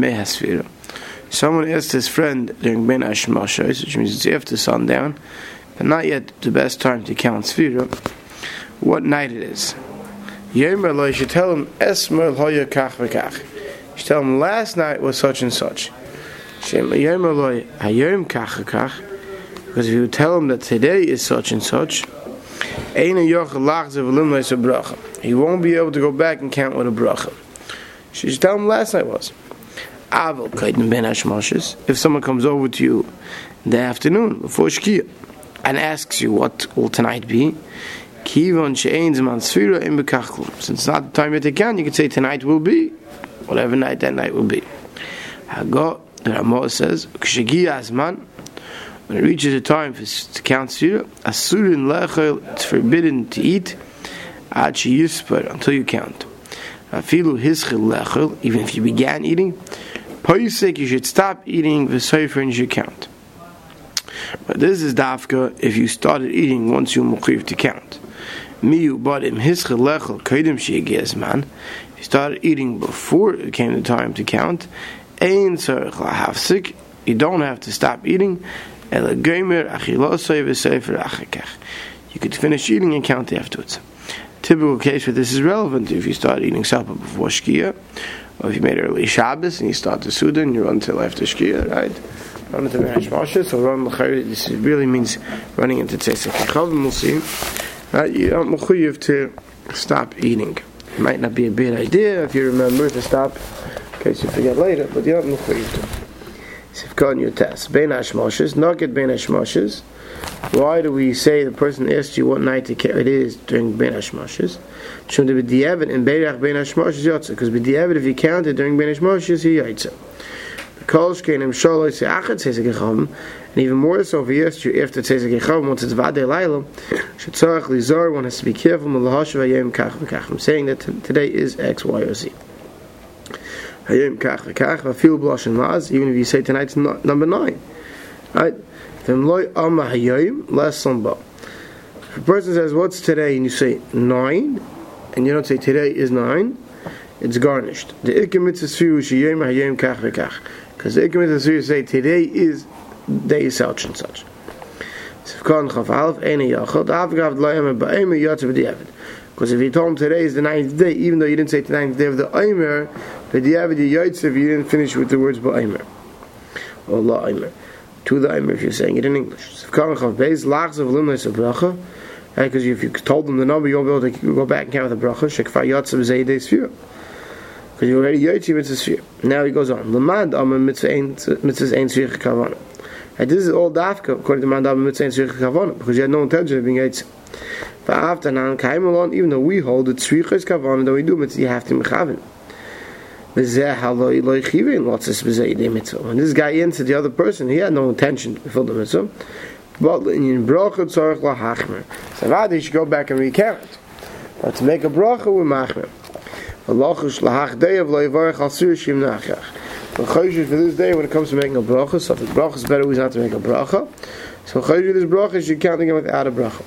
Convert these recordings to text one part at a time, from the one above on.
Ben Is. Someone asked his friend during Ben Hashmoshe, which means it's after sundown, but not yet the best time to count Sfira, what night it is. Yomer Lo, you should tell him, Esmer Hoya Kach V'Kach. You should tell him, last night was such and such. Yomer Lo, Kach V'Kach. Because if you tell him that today is such and such, he won't be able to go back and count what a bracha. She should tell him last night was. If someone comes over to you in the afternoon before Shkia and asks you what will tonight be, since it's not the time yet count, you can say tonight will be whatever night that night will be. The Ramah says, when it reaches a time for, to count sira, asurin lechel, it's forbidden to eat, ad yispar, until you count. Afilu hischel lechel, even if you began eating, poisek, you should stop eating, v'sofer, and you should count. But this is dafka if you started eating once you mukhiv to count. Miyu badim hischel lechel, kodim she'egias man, if you started eating before it came the time to count, ein tzarech lahafsik, you don't have to stop eating, you could finish eating and count afterwards. Typical case where this is relevant if you start eating supper before Shkia, or if you made early Shabbos and you start the Suda and you run until after Shkia, right? Run into so run This really means running into Tzesek Chav, we'll see. Right? You don't mechuyev to stop eating. It might not be a bad idea if you remember to stop, in case you forget later, but you don't mechuyev to. Sifkon Yotes. Ben Hashmoshes, Nugget Ben Hashmoshes. Why do we say the person asked you what night it is during Ben Hashmoshes? Shum de b'di'evet in Beirach Ben Hashmoshes yotze. Because b'di'evet, if you count it during Ben Hashmoshes, he yotze. And even more so, if he asked you after tzezek echavim, once it's vadei laila, shetzorach lizor, one has to be careful, malahashav ayem kach v'kach. I'm saying that today is X, Y, or Z. Hayim kach v'kach v'afilu blush and laz. Even if you say tonight's number nine, right? Then loy amma hayim less samba. If a person says what's today and you say nine, and you don't say today is nine, it's garnished. The ikkim mitzvah shiyim hayim kach v'kach. Because the ikkim mitzvah say today is day such and such. Because if you told him today is the ninth day, even though you didn't say the ninth day of the Omer, the Avdi Yaitsev, you didn't finish with the words Ba'omer. Or La Omer. To the Omer if you're saying it in English. Because if you told them the number, you won't be able to go back and count the bracha. Shekfar Yatsev Zaydei Sfira. Because you already Yaitsev Mitzvah Sfira. Now he goes on. Lamad Amar Mitzvah Ein Sfira Kavana. And this is all dafka according to Mandam Mitzvah Sfira Kavana. Because you had no intention of being Yaitsev. But after nan Kaimalon, even though we hold it tzricha is kavan, though we do mitzvah, you have to mechaven. When this guy answered the other person, he had no intention to fulfill the mitzvah. But in. So now he should go back and recount. But to make a bracha with machmer. For this day, when it comes to making a bracha, so if the bracha is better, we have to make a bracha. So chayush this bracha, you should count again without a bracha.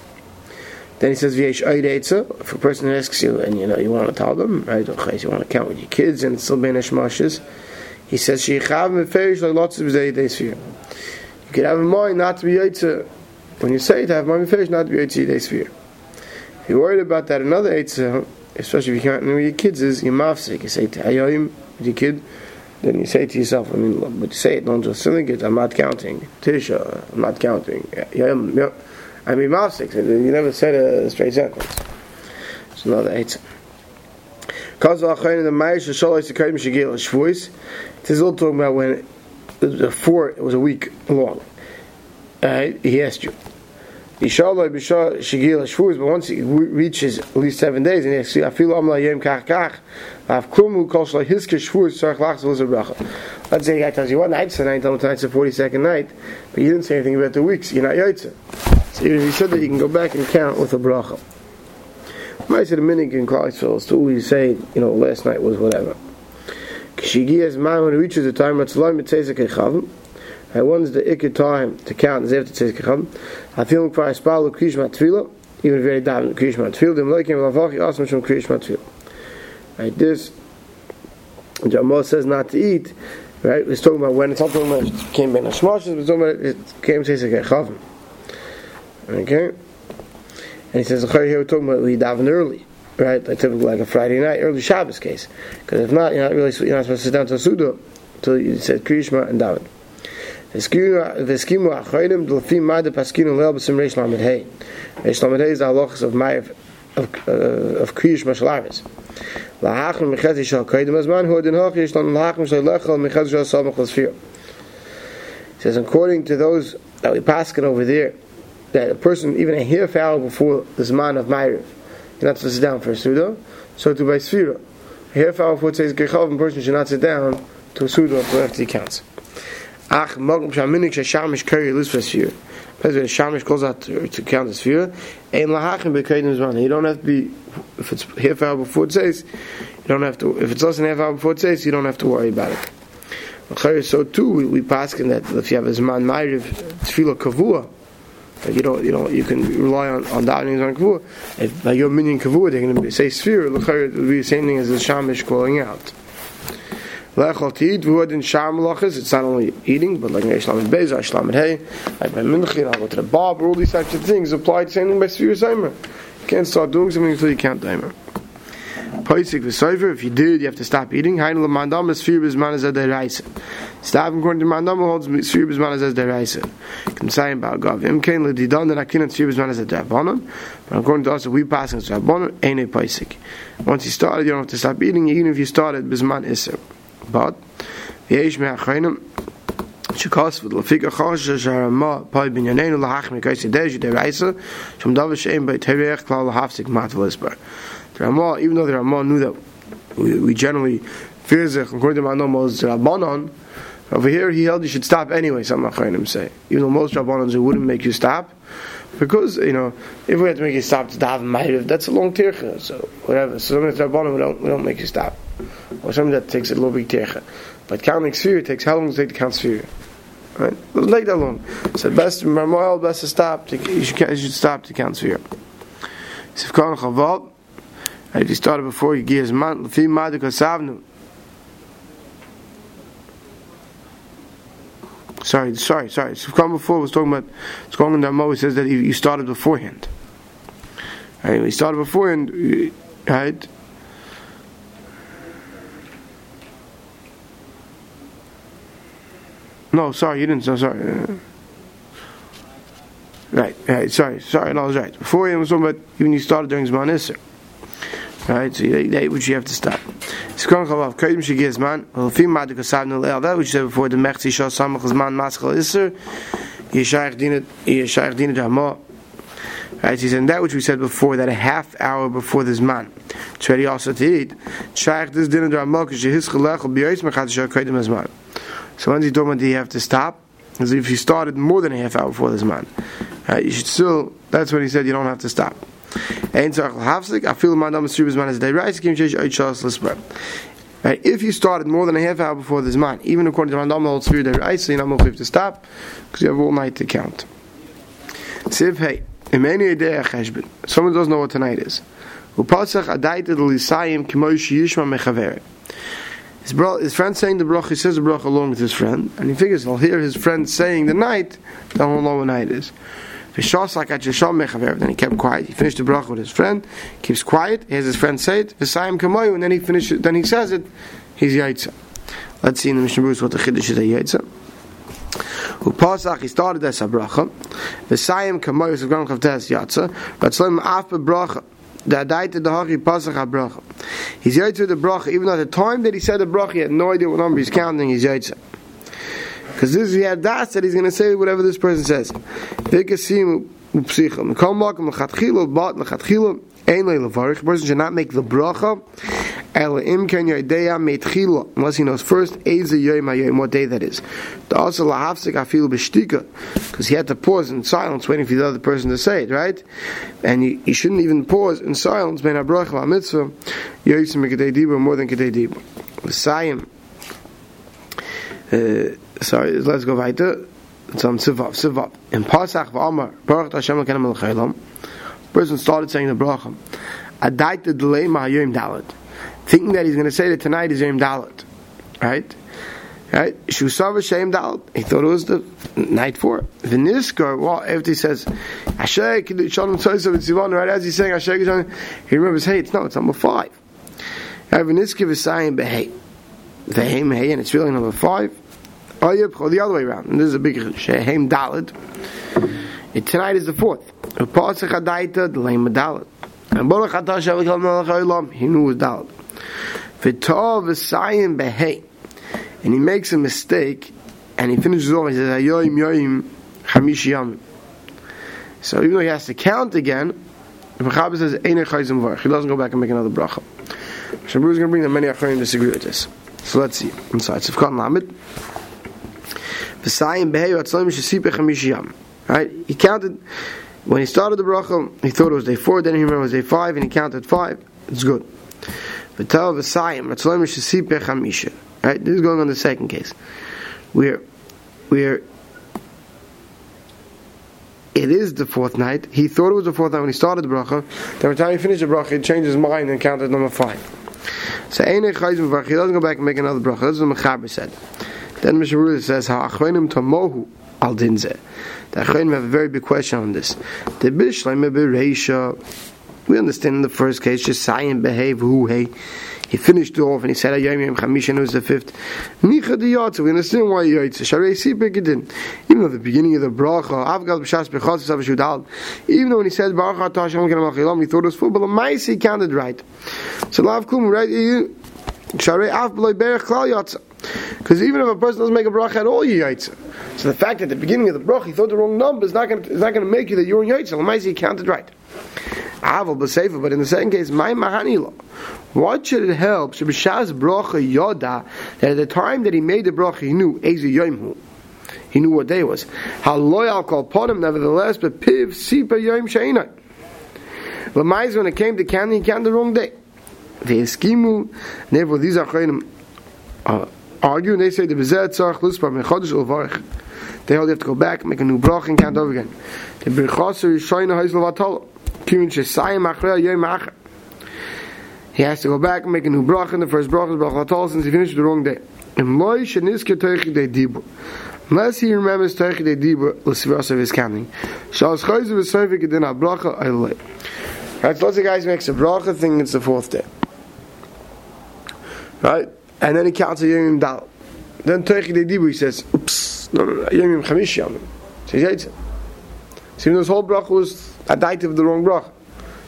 Then he says, V'yesh oideitza. If a person asks you, and you know, you want to tell them, right, you want to count with your kids, and still benesh mashes, he says, Sheikhav meferish like lots of b'zei You could have in mind not to be yaitza. When you say it, have mind meferish not to be yaitza yidei sphere. If you're worried about that, another yaitza, especially if you can't know where your kids, is your mafsik. You say to hayoim your kid, then you say to yourself, I mean, but you say it, don't just think it, I'm not counting. Tisha, I'm not counting. Yeah. I mean, mafsik. You never said a straight sentence. It's another eight. Because of the Maish Shalai Sekayim Shigil Shvuis, it is all talking about when the four it was a week long. Uh, he asked you. Ishalai Bishar Shigil Shvuis, but once he reaches at least seven days, and he asks, I feel Amla Yem Kach Kach, I've Klumu Kol Shalai Hiske Shvuis Sarch Lachs Bracha. Let's say the guy tells you what night's the night, tonight's the 42nd night, but you didn't say anything about the weeks, you're not Yaitza. So even if you said that, you can go back and count with a bracha. I said a minute in Clarksville to always say, you know, last night was whatever. Kishigias man when it reaches the time Ratzalai Mitzezek Echavim. And when's the ikka time to count Zev Mitzezek Echavim? I feel like for Aspal Krish Matvila. even you're davening kriyish matfil, then like him lavachi asma shum kriyish matfil. Right, this, Jamal says not to eat, right? He's talking about when it's talking about it came in a shmoshes, but talking about it came to say chavim. Okay? And he says, here we're talking about we daven early, right? Like typically like a Friday night, early Shabbos case. Because if not, you're not really you're not supposed to sit down to a Suda until you said Krishma and daven. D'lefim ma'de paskinu leil b'sim reish lamed hey. Reish lamed hey is the halachas of my of uh, kriyish mashalaris. Lahachim mechezi shal kaidim azman hu adin hach yesh lan lahachim shal lechel mechezi samach l'sfir. He says, according to those that we paskin over there, that a person, even a hair foul before the Zman of Ma'ariv, you're not supposed to sit down for a Suda, so to by Sfira. A hair foul before it says Gechav, a person should not sit down to a Suda after he counts. Ach, Mogam Shaminik Shashamish Kari Luz for Sfira. Because Shamish calls out to, to count the Sfira, Ein Lahachim Bekaidim Zman. You don't have to be, if it's hair foul before says, you don't have to, if it's less than half hour before it says, you don't have to worry about it. So too, we, we pass in that if you have a Zman Ma'ariv, Tefillah Kavua, you don't, you don't, you can rely on on davening on kavua. If by your minion kavua, they're going to say sphere. It would be the same thing as the shamish calling out. Lechol v'ud in sham malachas. It's not only eating, but like Ishlam and Bez, Ishlam and Hey, like by Minchin, I'll go to the Bob, all these types of things apply the same thing by sphere Zaymer. You can't start doing something until you can't Daimer Poisik v'soiver, if you did, you have to stop eating. Hainu l'mandam is sphere bizman as a deraisa. Stop according to mandam holds sphere bizman as a deraisa. Can say about Gav. Imkain l'didan, then akinat sphere bizman as a derabanon. But according to us, if we pass in derabanon, ain't a poisik. Once you started, you don't have to stop eating, even if you started bizman iser. But, v'yesh me'achainim, שכוס ולפיק החוש שהרמה פוי בנייננו להחמי מקייסי דז'י דרייסה שום דבר שאין בית הריח כלל להפסיק מת ולסבר the Ramah, even though the Ramah knew that we, we generally fear Zech, according to Manom, was Rabbanon, over here he held you should stop anyway, some Achayim say. Even though most Rabbanons it wouldn't make you stop, because, you know, if we had to make you stop to daven that's a long tircha, so whatever. So something that's Rabbanon, we don't, we don't make you stop. Or something that takes a little big tircha. But counting sphere takes, how long does it take to count sphere? Right? It doesn't take that long. So best, Ramah, best to stop, to, you, should, you should stop to count sphere. Sifkan Chavav, if he started before he gives man lefi madik savnu. Sorry, sorry, sorry. So come before was talking about it's going in the Mo. He says that you started beforehand. Right, he started beforehand, right? No, sorry, you didn't. So sorry. Right, right, sorry, sorry, no, I was right. Before he was talking about even he started during Zman Isser. Right, so that which you have to stop. Skon chalav kaidim shigir zman, ulfim madik asavnu le'al, that which you said before, the mechzi shal samach zman maschal iser, yeshayach dinat, yeshayach dinat hama, Right, he said that which we said before, that a half hour before this man, it's ready also to eat. Shaykh this dinner drama because his chalach will be ois mechad shal kaidim as man. So when's he talking about you have to stop? As if you started more than a half hour before this man. Right, you should still, that's when he said you don't have to stop. Right, if you started more than a half hour before this man, even according to Randam holds for deirais, so you're not going to have to stop, because you have all night to count. Siv hey. Someone doesn't know what tonight is. Upasach adaita l'isayim kimosh yishma mechaver. His, bro, his friend saying the bracha, he says the bracha along with his friend, and he figures he'll hear his friend saying the night, then he'll know what night is. Then he kept quiet. He finished the bracha with his friend, keeps quiet, he has his friend say it, and then he finishes, then he says it, he's Yaitza. Let's see in the Mishnah Berurah what the Chiddush is a Yaitza. Upasach, he started as a bracha. V'sayim kamoy is a gran chavtes yatza. But slim af bracha. The adaita the hachi pasach ha He's yaitza the bracha, even at the time that he said the bracha, he had no idea what number he's counting, he's yaitza. Because this he had that that he's going to say whatever this person says. Levarich. person should not make the bracha. Unless he knows first what day that is. The. Because he had to pause in silence waiting for the other person to say it, right? And he, he shouldn't even pause in silence. More than kedei dibur. Uh, sorry, let's go weiter. Zum Sivav, Sivav. In Pasach v'Amar, Baruch Hashem l'kenem l'chaylam, person started saying the bracha. Adaita delay mahayim dalit, thinking that he's going to say that tonight is Yom Dalit, right? Right? Shusava Shem Dalit. He thought it was the night four. Viniskar, well, after he says, Asher Shalom Tzosav Tzivan, right as he's saying Asher he remembers, hey, it's no, it's number five. Right? Viniskar is saying Behei. Vehem Hey, and it's really number five. Oh, yeah, the other way around. And this is a big Shehem Dalit. Tonight is the fourth. Pasach Adaita, the Lame Dalit. And Baruch Atah Shavik HaMelech HaOlam, he knew it was Dalit. V'tov V'sayim Behei and he makes a mistake, and he finishes off. He says Ayoim Yoim Chamish Yam. So even though he has to count again, the Mechaber says Eine Chayzim Varch. He doesn't go back and make another bracha. Shabbos is going to bring that many Acharim disagree with this. So let's see. Inside Sifkan Lamed. V'sayim Behei Atzloim Shesipe Chamish Yam. Right? He counted when he started the bracha. He thought it was day four. Then he remembered it was day five, and he counted five. It's good. Right? This is going on the second case. Where where it is the fourth night. He thought it was the fourth night when he started the bracha. Then by the time he finished the bracha, he changed his mind and counted number five. So He doesn't go back and make another bracha. This is what Mechaber said. Then Mishnah says, Ha'achvenim tomohu al dinzeh. The Achvenim have a very big question on this. The Bishleim Bereisha. We understand in the first case, just say and behave who hey. He finished off and he said, Ayom Yom Chamisha, it was the fifth. Nicha di Yotze, we understand why Yotze. Sharei Sipik it. Even though the beginning of the bracha, Avgal B'shas B'chotz Sav Shudal, even though when he said, Baruch Atah Hashem Kenam Achilam, he thought it was full, but the he counted right. So Lav Kum, right, Sharei Av B'loi Berech Klal Yotze. Because even if a person doesn't make a bracha at all, you yaitza. So the fact that at the beginning of the bracha he thought the wrong number is not going to make you that you're in yaitza. Lamaisi he counted right. Aval b'sefer, but in the second case, my mahanilo. What should it help? Shebishaz bracha yoda that at the time that he made the bracha, he knew ezi yomhu. He knew what day it was. Haloyal call upon him, nevertheless, but piv sipa yom sheina. But when it came to counting, he counted the wrong day. The eskimu, therefore these are chayim uh, argue and they say the bezet tzarch luspar mechodesh ulvarich. They all have to go back, make a new bracha and count over again. The birchaser is shayna haizl vatala. He has to go back and make a new bracha in the first bracha, the bracha since he finished the wrong day. Unless he remembers Teichi De Dibur, L'Sivras of his counting. Shals Chayzu V'Soifik Edin HaBracha Ayloi. Right, lots of guys makes a bracha thing, it's the fourth day. Right? And then he counts a Yom Dal. Then Teichi De Dibu, he says, oops, no, no, no, Yom Chamish Yom. So he says, so this whole bracha was a of the wrong brach.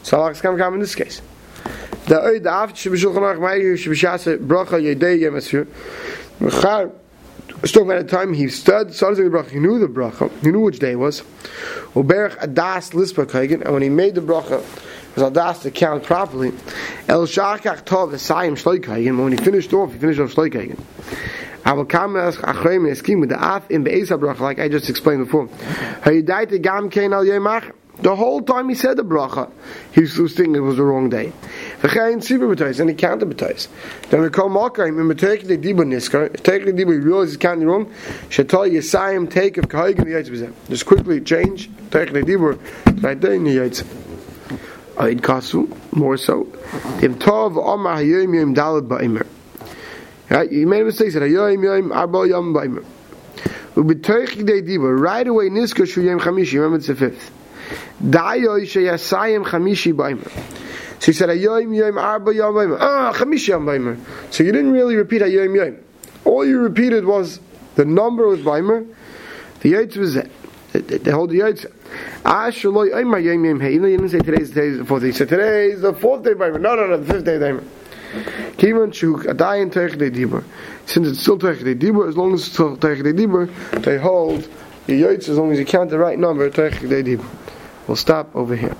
So Allah can come in this case. The oid after she b'shulchan arach ma'ir she b'shasa bracha yedei yemasfir. Mechar Still at the time he stood, started the bracha, he knew the bracha, he knew which day it was. Uberach adas lispa kagan, and when he made the bracha, was adas to count properly. El shakach tov esayim shloi kagan, when he finished off, he finished off shloi kagan. I will come as achreim eskim with the af in be'esa bracha, like I just explained before. Hayidai gam kein al yemach, the whole time he said the bracha, he was thinking it was the wrong day. The Chayin Sibur betais and he counted b'tais. Then we call Malkaim in Mateki the Dibu Niskar. Take the Dibu, he realizes he's counting wrong. Shatal Yisayim take of Kahigim the Yaitz Just quickly change. Take the Dibu right there in the Yaitz. Kasu, more so. Tim Tov Omar Dalad Ba'imer. Right, you made a mistake. Said Hayyim Yim Arba Yam Ba'imer. Ubitoich the Dibu right away Niskar Shu Yim Chamishi. Remember it's the fifth. Dayo Sheyasayim Chamishi Baimer. So he said Arba Yom Baimer. Ah, Chamishi Yom Baimer. So you didn't really repeat Ayoim Yoim. All you repeated was the number was Baimer. The Yaitz was it. The whole. Shaloi Oimar Yom Yom Hey. Even though you didn't say today's the fourth day. You said today is the fourth day Baimer. No, no, no, the fifth day Baimer. Kiman Shuk Adayin Teich De Dibur. Since it's still Teich De Dibur, as long as it's still Teich De Dibur, they hold the Yaitz as long as you count the right number Teich De Dibur. We'll stop over here.